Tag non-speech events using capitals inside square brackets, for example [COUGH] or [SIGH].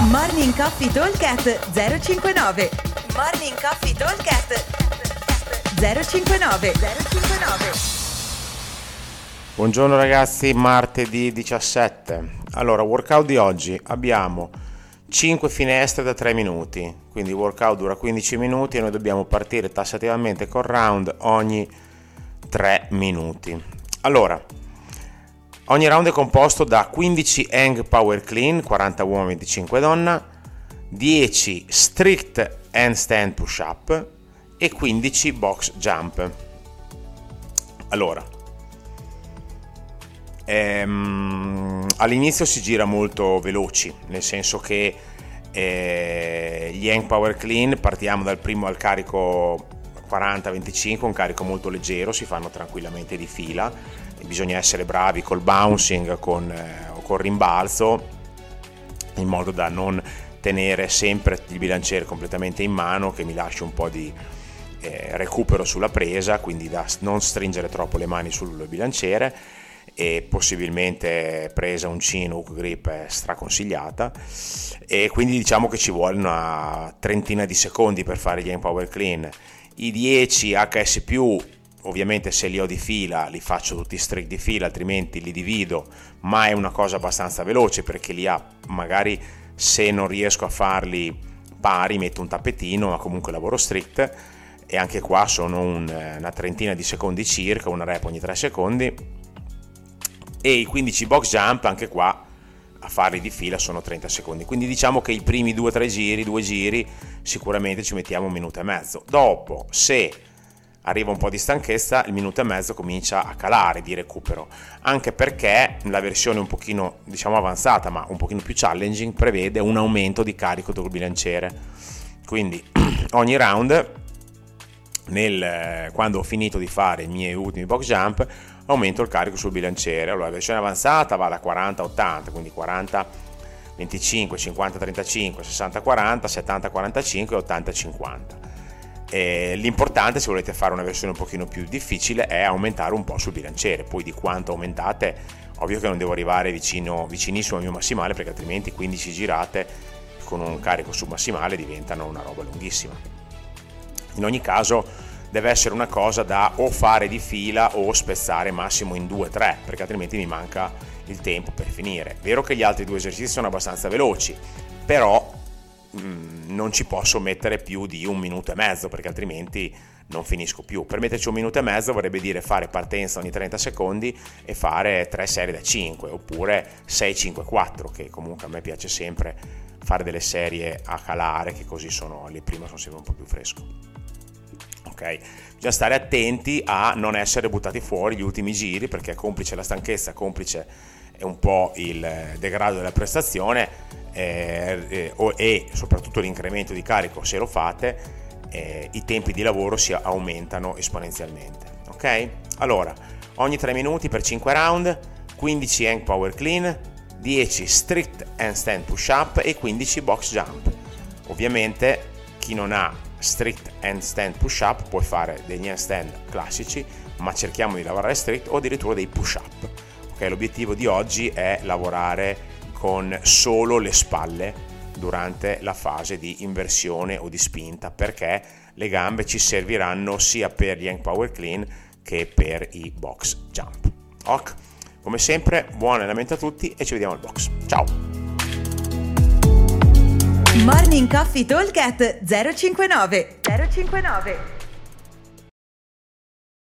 Morning Coffee Talkcast 059 Morning Coffee Talkcast 059 059 Buongiorno ragazzi, martedì 17. Allora, workout di oggi. Abbiamo 5 finestre da 3 minuti, quindi il workout dura 15 minuti e noi dobbiamo partire tassativamente col round ogni 3 minuti. Allora, Ogni round è composto da 15 hang power clean, 40 uomini, 25 donna, 10 strict handstand push up e 15 box jump. Allora, ehm, all'inizio si gira molto veloci, nel senso che eh, gli hang power clean partiamo dal primo al carico 40-25, un carico molto leggero, si fanno tranquillamente di fila. Bisogna essere bravi col bouncing con, eh, o col rimbalzo in modo da non tenere sempre il bilanciere completamente in mano che mi lasci un po' di eh, recupero sulla presa quindi da non stringere troppo le mani sul bilanciere. E possibilmente presa un chin hook grip è straconsigliata. E quindi diciamo che ci vuole una trentina di secondi per fare gli power clean i 10 HS ovviamente se li ho di fila li faccio tutti strict di fila altrimenti li divido ma è una cosa abbastanza veloce perché li ha magari se non riesco a farli pari metto un tappetino ma comunque lavoro strict. E anche qua sono un, una trentina di secondi circa una rep ogni 3 secondi. E i 15 box jump anche qua a farli di fila sono 30 secondi. Quindi diciamo che i primi 2-3 giri due giri sicuramente ci mettiamo un minuto e mezzo. Dopo se arriva un po' di stanchezza, il minuto e mezzo comincia a calare di recupero, anche perché la versione un pochino diciamo avanzata, ma un pochino più challenging, prevede un aumento di carico del bilanciere. Quindi [CLEARS THROAT] ogni round, nel, quando ho finito di fare i miei ultimi box jump, aumento il carico sul bilanciere. Allora la versione avanzata va da 40 a 80, quindi 40 25, 50, 35, 60, 40, 70, 45 e 80, 50 eh, l'importante se volete fare una versione un pochino più difficile è aumentare un po' sul bilanciere, poi di quanto aumentate, ovvio che non devo arrivare vicino, vicinissimo al mio massimale perché altrimenti 15 girate con un carico submassimale diventano una roba lunghissima. In ogni caso deve essere una cosa da o fare di fila o spezzare massimo in 2-3 perché altrimenti mi manca il tempo per finire. Vero che gli altri due esercizi sono abbastanza veloci, però Mm, non ci posso mettere più di un minuto e mezzo perché altrimenti non finisco più. Per metterci un minuto e mezzo vorrebbe dire fare partenza ogni 30 secondi e fare 3 serie da 5 oppure 6-5-4 che comunque a me piace sempre fare delle serie a calare che così sono le prime sono sempre un po' più fresco. Ok, bisogna stare attenti a non essere buttati fuori gli ultimi giri perché complice la stanchezza, complice un po' il degrado della prestazione eh, eh, e soprattutto l'incremento di carico se lo fate, eh, i tempi di lavoro si aumentano esponenzialmente. Ok? Allora, ogni 3 minuti per 5 round, 15 hang power clean, 10 strict handstand push up e 15 box jump. Ovviamente chi non ha strict handstand push up può fare degli handstand classici, ma cerchiamo di lavorare strict o addirittura dei push up. Okay, l'obiettivo di oggi è lavorare con solo le spalle durante la fase di inversione o di spinta perché le gambe ci serviranno sia per gli hang power clean che per i box jump. Ok? Come sempre, buon allenamento a tutti e ci vediamo al box. Ciao! Morning Coffee Talk 059 059